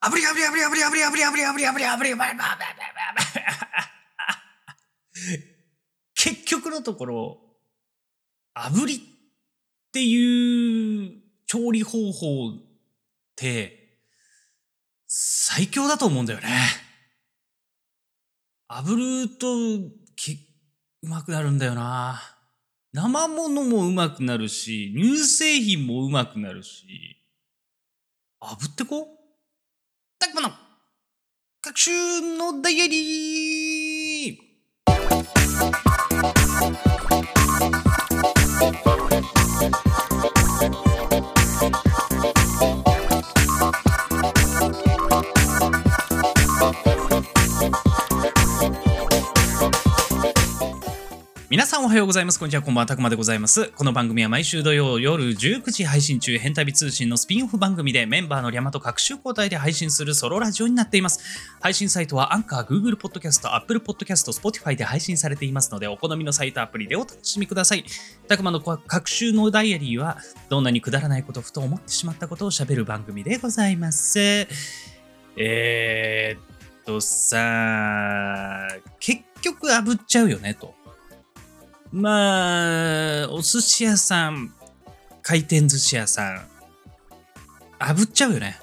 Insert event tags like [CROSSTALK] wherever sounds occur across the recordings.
あぶりあぶりあぶりあぶりあぶりあぶりあぶりあぶりあぶりあぶりあぶり結局のところ、炙りっていう調理方法って最強だと思うんだよね。炙るときうまくなるんだよな。生物もうまくなるし、乳製品もうまくなるし、炙ってこたくまの各種のダイアリー。皆さんおはようございます。こんにちは。こんばんは。たくまでございます。この番組は毎週土曜夜19時配信中、変旅通信のスピンオフ番組でメンバーのリャマと各週交代で配信するソロラジオになっています。配信サイトはアンカー、Google Podcast、Apple Podcast、Spotify で配信されていますので、お好みのサイトアプリでお楽しみください。たくまの各週のダイアリーは、どんなにくだらないこと、ふと思ってしまったことを喋る番組でございます。えー、っとさあ、結局炙っちゃうよね、と。まあ、お寿司屋さん、回転寿司屋さん、炙っちゃうよね。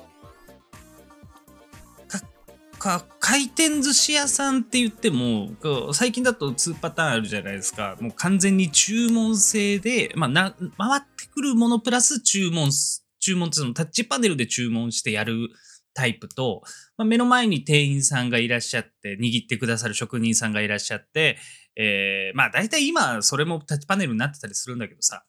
か、回転寿司屋さんって言っても、最近だと2パターンあるじゃないですか。もう完全に注文制で、まあ、な、回ってくるものプラス注文、注文ってそのタッチパネルで注文してやるタイプと、まあ、目の前に店員さんがいらっしゃって、握ってくださる職人さんがいらっしゃって、えー、まあ大体今それもタッチパネルになってたりするんだけどさ、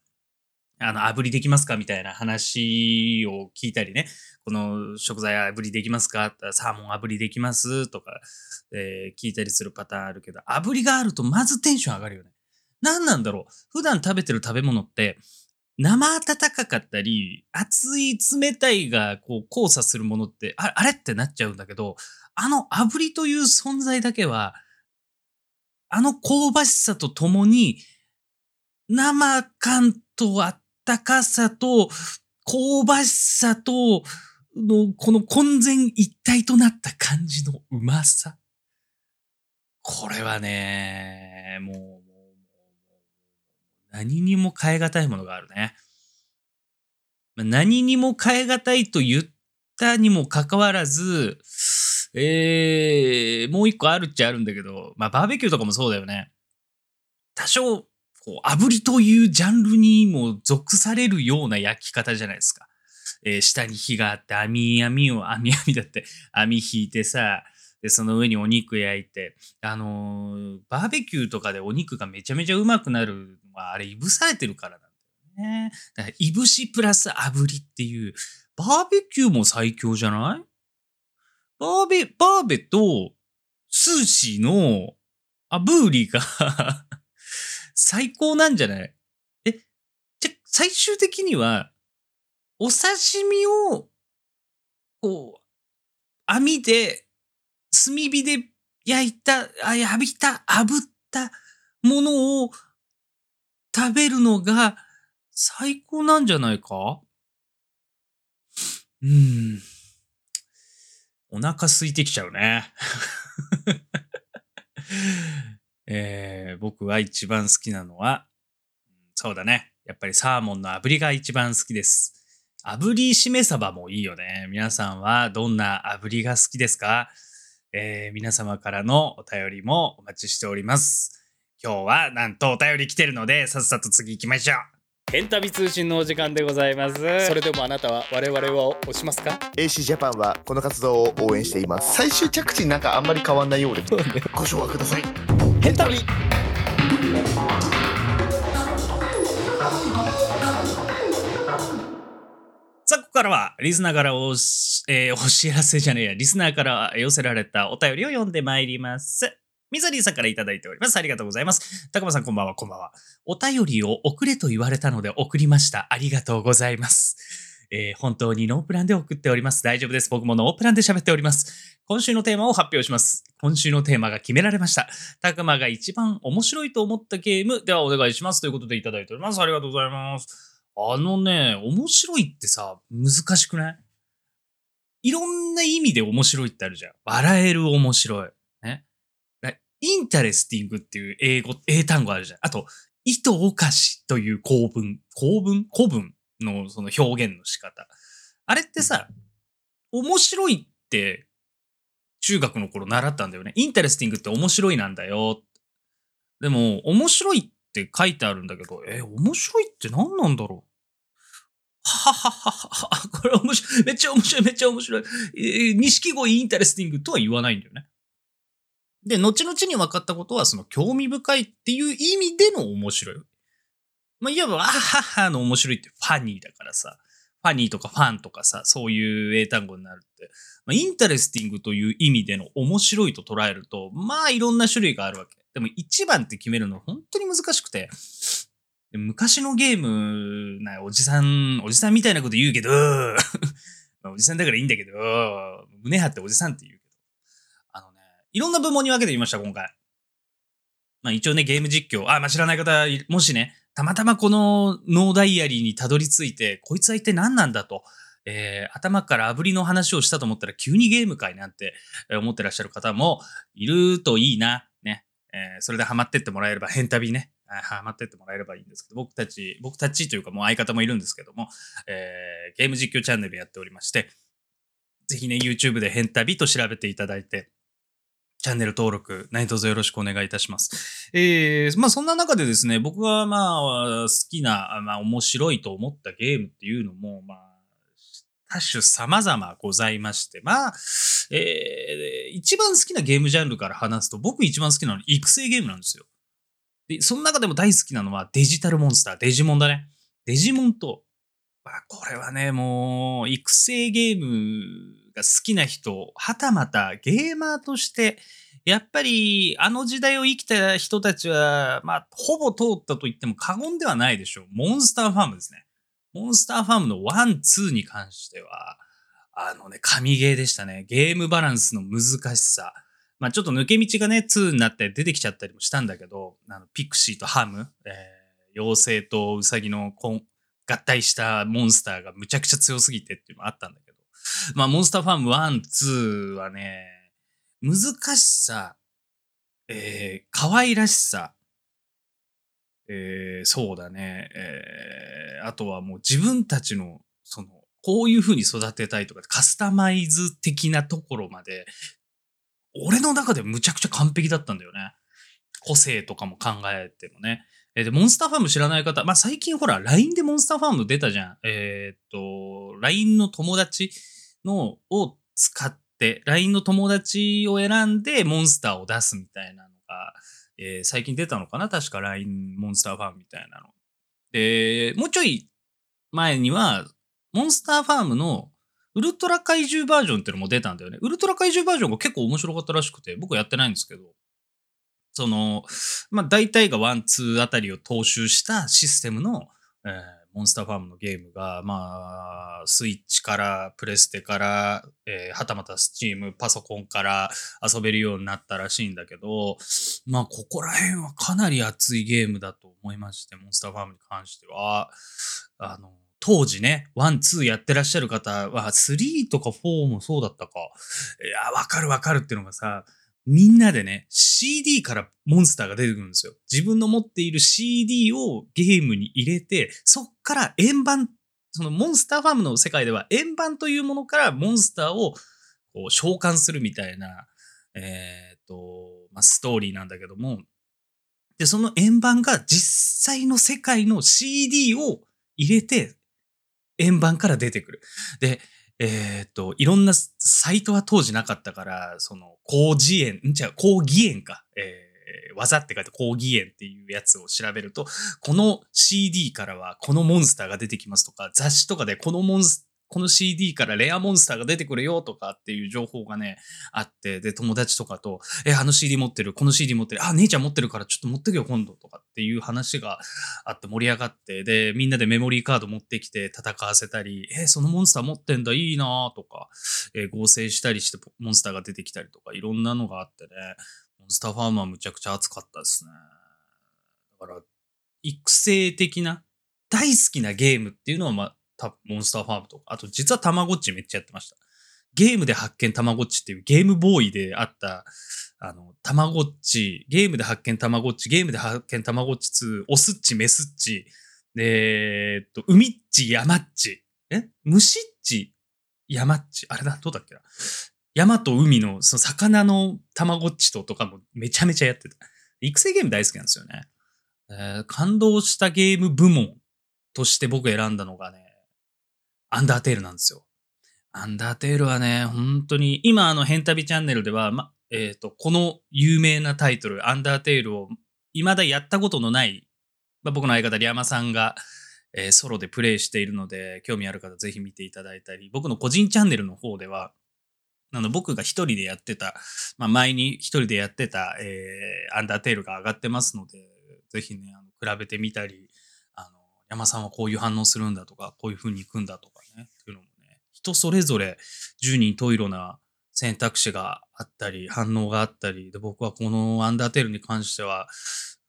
あの、炙りできますかみたいな話を聞いたりね、この食材炙りできますか？サーモン炙りできます？とか、えー聞いたりするパターンあるけど、炙りがあるとまずテンション上がるよね。何なんだろう？普段食べてる食べ物って、生温かかったり、熱い冷たいがこう交差するものって、ああれってなっちゃうんだけど、あの炙りという存在だけは、あの香ばしさとともに、生感とあったかさと、香ばしさと、の、この混然一体となった感じのうまさ。これはね、もう、何にも変え難いものがあるね。何にも変え難いと言ったにもかかわらず、えー、もう一個あるっちゃあるんだけど、まあバーベキューとかもそうだよね。多少、こう、炙りというジャンルにも属されるような焼き方じゃないですか。えー下に火があって、網網を、網網だって、網引いてさ、で、その上にお肉焼いて、あのーバーベキューとかでお肉がめちゃめちゃうまくなるのは、あれ、いぶされてるからなんだよね。だから、いぶしプラス炙りっていう、バーベキューも最強じゃない？バーベ、バーベと、寿司の、あ、ブーリーが、[LAUGHS] 最高なんじゃない？え、じゃ、最終的には、お刺身を、こう、網で、炭火で焼いた、あ、やびた、炙ったものを食べるのが最高なんじゃないか？うーん。お腹空いてきちゃうね。[LAUGHS] えー僕は一番好きなのは、そうだね。やっぱりサーモンの炙りが一番好きです。炙りしめ鯖もいいよね。皆さんはどんな炙りが好きですか、えー皆様からのお便りもお待ちしております。今日はなんとお便り来てるので、さっさと次行きましょう。ヘンタビ通信のお時間でございます。それでもあなたは我々を押しますか？AC ジャパンはこの活動を応援しています。最終着地なんかあんまり変わんないようで。ご唱和ください。ヘンタビさあ、ここからは、リスナーからおし、えーお知らせじゃねえや、リスナーから寄せられたお便りを読んでまいります。ミザリーさんからいただいております。ありがとうございます。高間さんこんばんは、こんばんは。お便りを送れと言われたので送りました。ありがとうございます。えー本当にノープランで送っております。大丈夫です。僕もノープランで喋っております。今週のテーマを発表します。今週のテーマが決められました。たくまが一番面白いと思ったゲームではお願いします。ということでいただいております。ありがとうございます。あのね、面白いってさ、難しくない？いろんな意味で面白いってあるじゃん。笑える面白い。ね。だ interesting っていう英語、英単語あるじゃん。あと、いとをかしという構文、構文？古文のその表現の仕方。あれってさ、面白いって中学の頃習ったんだよね。 interesting って面白いなんだよ。でも、面白いって書いてあるんだけど、え、面白いって何なんだろう？ははははは、これ面白い、めっちゃ面白い、めっちゃ面白い。えー、錦鯉 interesting とは言わないんだよね。で、後々に分かったことは、その興味深いっていう意味での面白い。まあ、いわば、あははの面白いって funny だからさ。 funny とか fun とかさ、そういう英単語になるって。まあ、 interesting という意味での面白いと捉えると、まあいろんな種類があるわけ。でも一番って決めるの本当に難しくて、昔のゲームなおじさん、おじさんみたいなこと言うけど、[LAUGHS] おじさんだからいいんだけど、胸張っておじさんって言う、いろんな部門に分けてみました、今回。まあ一応ね、ゲーム実況、あ、まあ知らない方、もしね、たまたまこのノーダイアリーにたどり着いて、こいつは一体何なんだと、えー、頭から炙りの話をしたと思ったら急にゲーム界なんて思ってらっしゃる方もいるといいな。ね。えー、それでハマってってもらえれば、変旅ね。ハマってってもらえればいいんですけど、僕たち、僕たちというかもう相方もいるんですけども、えー、ゲーム実況チャンネルやっておりまして、ぜひね、YouTube で変旅と調べていただいて、チャンネル登録、何卒よろしくお願いいたします。えー、まあそんな中でですね、僕がまあ好きな、まあ面白いと思ったゲームっていうのも、まあ、多種様々ございまして、まあ、えー、一番好きなゲームジャンルから話すと、僕一番好きなのは育成ゲームなんですよ。で、その中でも大好きなのはデジタルモンスター、デジモンだね。デジモンと、まあ、これはね、もう、育成ゲームが好きな人、はたまたゲーマーとして、やっぱり、あの時代を生きた人たちは、まあ、ほぼ通ったと言っても過言ではないでしょう。モンスターファームですね。モンスターファームの1、2に関しては、あのね、神ゲーでしたね。ゲームバランスの難しさ。まあちょっと抜け道がね、2になって出てきちゃったりもしたんだけど、あのピクシーとハム、えー、妖精とウサギの合体したモンスターがむちゃくちゃ強すぎてっていうのもあったんだけど、まあモンスターファーム1、2はね、難しさ、えー、可愛らしさ、えー、そうだね、えー、あとはもう自分たちの、その、こういう風に育てたいとか、カスタマイズ的なところまで、俺の中でむちゃくちゃ完璧だったんだよね。個性とかも考えてもね。えー、で、モンスターファーム知らない方、まあ、最近ほら、LINE でモンスターファーム出たじゃん。えー、っと、LINE の友達のを使って、LINE の友達を選んでモンスターを出すみたいなのが、えー、最近出たのかな？確か LINE モンスターファームみたいなの。で、もうちょい前には、モンスターファームのウルトラ怪獣バージョンっていうのも出たんだよね。ウルトラ怪獣バージョンが結構面白かったらしくて、僕はやってないんですけど、その、まあ、大体が one、two あたりを踏襲したシステムの、えー、モンスターファームのゲームが、まあ、スイッチから、プレステから、えー、はたまた Steam、パソコンから遊べるようになったらしいんだけど、まあ、ここら辺はかなり熱いゲームだと思いまして、モンスターファームに関しては、あの、当時ね、 one、two やってらっしゃる方は、3とか4もそうだったか。いや、わかるわかるっていうのがさ、みんなでね、CD からモンスターが出てくるんですよ。自分の持っている CD をゲームに入れて、そっから円盤、そのモンスターファームの世界では円盤というものからモンスターをこう召喚するみたいな、えっ、ー、と、まあ、ストーリーなんだけども、で、その円盤が実際の世界の CD を入れて、円盤から出てくる。で、えっ、と、いろんなサイトは当時なかったから、その、高次元、ん？ちゃう高義円か。えー、技って書いて高義園っていうやつを調べると、この CD からはこのモンスターが出てきますとか、雑誌とかでこのモンスこの CD からレアモンスターが出てくるよとかっていう情報がね、あって、で、友達とかと、え、あの CD 持ってる、この CD 持ってる、あ、姉ちゃん持ってるからちょっと持ってけよ今度とかっていう話があって盛り上がって、で、みんなでメモリーカード持ってきて戦わせたり、え、そのモンスター持ってんだ、いいなとか、えー、合成したりしてモンスターが出てきたりとか、いろんなのがあってね、モンスターファームはむちゃくちゃ熱かったですね。だから、育成的な、大好きなゲームっていうのは、まあ、モンスターファームとか、あと実はたまごっちめっちゃやってました。ゲームで発見たまごっちっていうゲームボーイであった、あの、たまごっち、ゲームで発見たまごっち、ゲームで発見たまごっち2、オスっち、メスっち、で、えっと、海っち、山っち、え？虫っち、山っち、あれだ、どうだっけな？山と海の、その魚のたまごっちととかもめちゃめちゃやってた。育成ゲーム大好きなんですよね。えー感動したゲーム部門として僕選んだのがね、アンダーテールなんですよ。アンダーテールはね、本当に、今あの、ヘンタビチャンネルでは、ま、えっ、と、この有名なタイトル、アンダーテールを未だやったことのない、まあ、僕の相方、リャマさんが、えーソロでプレイしているので、興味ある方ぜひ見ていただいたり、僕の個人チャンネルの方では、あの、僕が一人でやってた、まあ、前に一人でやってた、えーアンダーテールが上がってますので、ぜひね、あの比べてみたり、あの、山さんはこういう反応するんだとか、こういう風に行くんだとか、人それぞれ十人十色な選択肢があったり、反応があったり、で、僕はこのアンダーテールに関しては、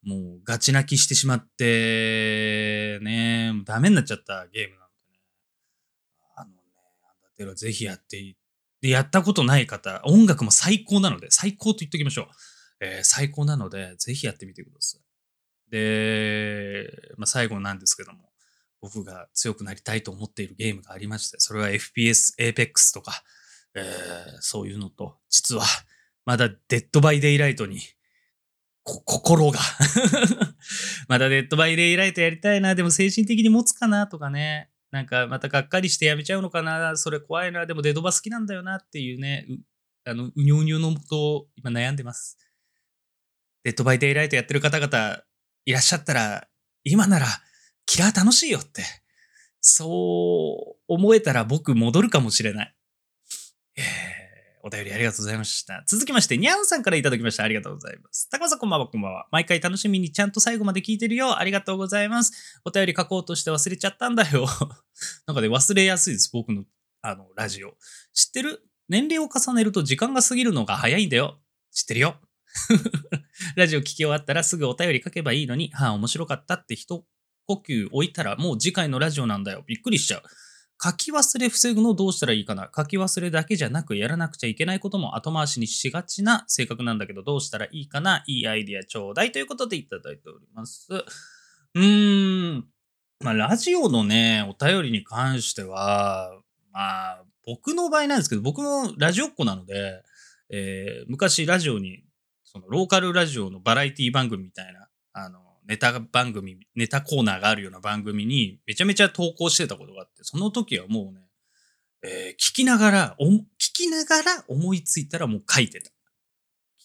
もうガチ泣きしてしまって、ね、もうダメになっちゃったゲームなのでね、あのね、 Undertale はぜひやっていで、やったことない方、音楽も最高なので、最高と言っておきましょう。えー最高なので、ぜひやってみてください。で、まあ、最後なんですけども、僕が強くなりたいと思っているゲームがありまして、それは FPS、Apex とか、えーそういうのと、実は、まだ Dead by Daylight に、心が。[LAUGHS] まだ Dead by Daylight やりたいな、でも精神的に持つかなとかね。なんかまたがっかりしてやめちゃうのかな、それ怖いな、でもデドバ好きなんだよなっていうね、うあの、うにょうにょのもと、今悩んでます。 Dead by Daylight やってる方々いらっしゃったら、今なら、キラー楽しいよって。そう思えたら僕戻るかもしれない。えーお便りありがとうございました。続きまして、にゃんさんからいただきました。ありがとうございます。高さんこんばんは、こんばんは。毎回楽しみにちゃんと最後まで聞いてるよ。ありがとうございます。お便り書こうとして忘れちゃったんだよ。[LAUGHS] なんかね、忘れやすいです。僕の、あの、ラジオ。知ってる？年齢を重ねると時間が過ぎるのが早いんだよ。知ってるよ。[LAUGHS] ラジオ聞き終わったらすぐお便り書けばいいのに、はあ、面白かったって一呼吸置いたらもう次回のラジオなんだよ。びっくりしちゃう。書き忘れ防ぐのどうしたらいいかな書き忘れだけじゃなくやらなくちゃいけないことも後回しにしがちな性格なんだけどどうしたらいいかないいアイディアちょうだいということでいただいております。うーん。まあ、ラジオのね、お便りに関しては、まあ、僕の場合なんですけど、僕もラジオっ子なので、えー昔ラジオに、そのローカルラジオのバラエティ番組みたいな、あの、ネタ番組、ネタコーナーがあるような番組にめちゃめちゃ投稿してたことがあって、その時はもうね、えー聞きながら、お聞きながら思いついたらもう書いてた。聞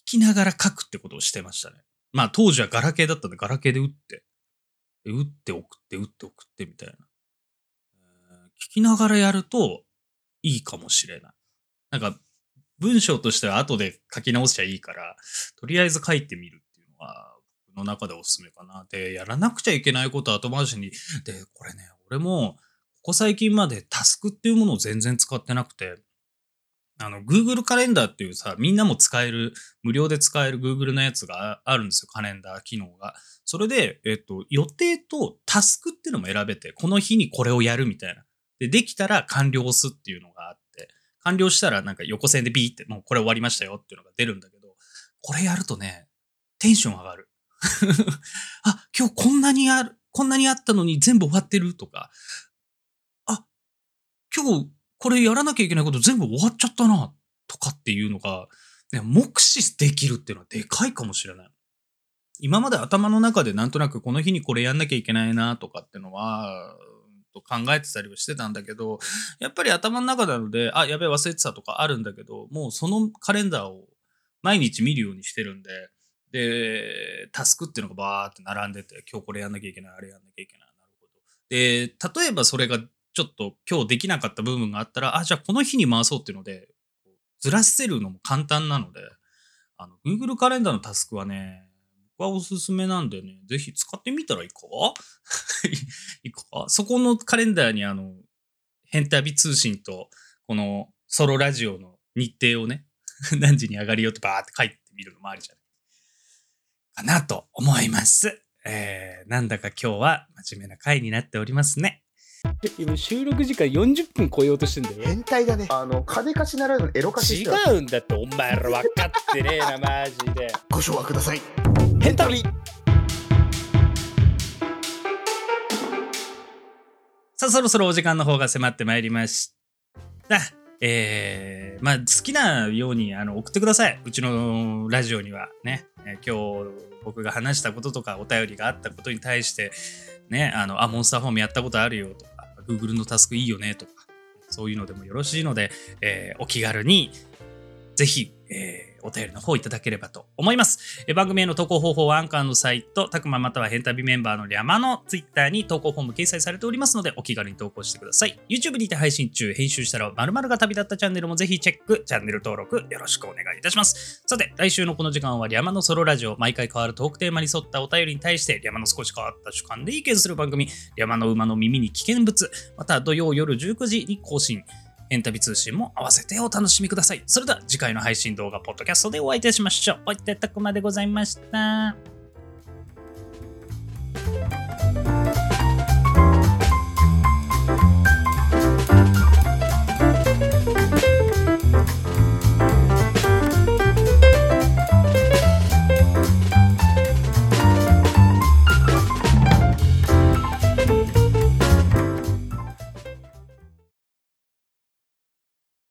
きながら書くってことをしてましたね。まあ当時はガラケーだったんでガラケーで打って、で打って送って、打って送ってみたいな。えー聞きながらやるといいかもしれない。なんか文章としては後で書き直しちゃいいから、とりあえず書いてみるっていうのは、の中でおすすめかな。で、やらなくちゃいけないこと後回しに。で、これね、俺も、ここ最近までタスクっていうものを全然使ってなくて、あの、Google カレンダーっていうさ、みんなも使える、無料で使える Google のやつがあるんですよ、カレンダー機能が。それで、えっと、予定とタスクっていうのも選べて、この日にこれをやるみたいな。で、できたら完了押すっていうのがあって、完了したらなんか横線でビーって、もうこれ終わりましたよっていうのが出るんだけど、これやるとね、テンション上がる。[LAUGHS] あ、今日こんなにある、こんなにあったのに全部終わってるとか、あ、今日これやらなきゃいけないこと全部終わっちゃったな、とかっていうのが、ね、目視できるっていうのはでかいかもしれない。今まで頭の中でなんとなくこの日にこれやんなきゃいけないなとかってのは、と考えてたりはしてたんだけど、やっぱり頭の中なので、あ、やべえ忘れてたとかあるんだけど、もうそのカレンダーを毎日見るようにしてるんで、で、タスクっていうのがバーって並んでて、今日これやんなきゃいけない、あれやんなきゃいけない。なるほど。で、例えばそれがちょっと今日できなかった部分があったら、あ、じゃあこの日に回そうっていうので、ずらせるのも簡単なので、あの、Google カレンダーのタスクはね、僕はおすすめなんでね、ぜひ使ってみたらいいか？い [LAUGHS] いか？そこのカレンダーにあの、変旅通信と、このソロラジオの日程をね、[LAUGHS] 何時に上がるよってバーって書いてみるのもありじゃない？かなと思います。えー、なんだか今日は真面目な回になっておりますね。今収録時間40分超えようとしてんだよ。変態だね。あの、金貸しならぬエロ貸し違うんだって、お前ら分かってねえな、マジで。ご唱和ください。ヘンタビさあ、そろそろお時間の方が迫ってまいりました。えー、まあ、好きなようにあの送ってください。うちのラジオにはね。えー今日僕が話したこととかお便りがあったことに対して、ね、あの、あ、モンスターフォームやったことあるよとか、Google のタスクいいよねとか、そういうのでもよろしいので、えーお気軽に、ぜひ、えーお便りの方いただければと思います。え番組への投稿方法はアンカーのサイト、たくままたはヘンタビメンバーのリャマのツイッターに投稿フォーム掲載されておりますので、お気軽に投稿してください。YouTube にて配信中、編集したら〇〇が旅立ったチャンネルもぜひチェック、チャンネル登録よろしくお願いいたします。さて、来週のこの時間はリャマのソロラジオ、毎回変わるトークテーマに沿ったお便りに対して、リャマの少し変わった主観で意見する番組、リャマの馬の耳に危険物、また土曜夜19時に更新。エンタビ通信も合わせてお楽しみください。それでは次回の配信動画、ポッドキャストでお会いいたしましょう。おいてたくまでございました。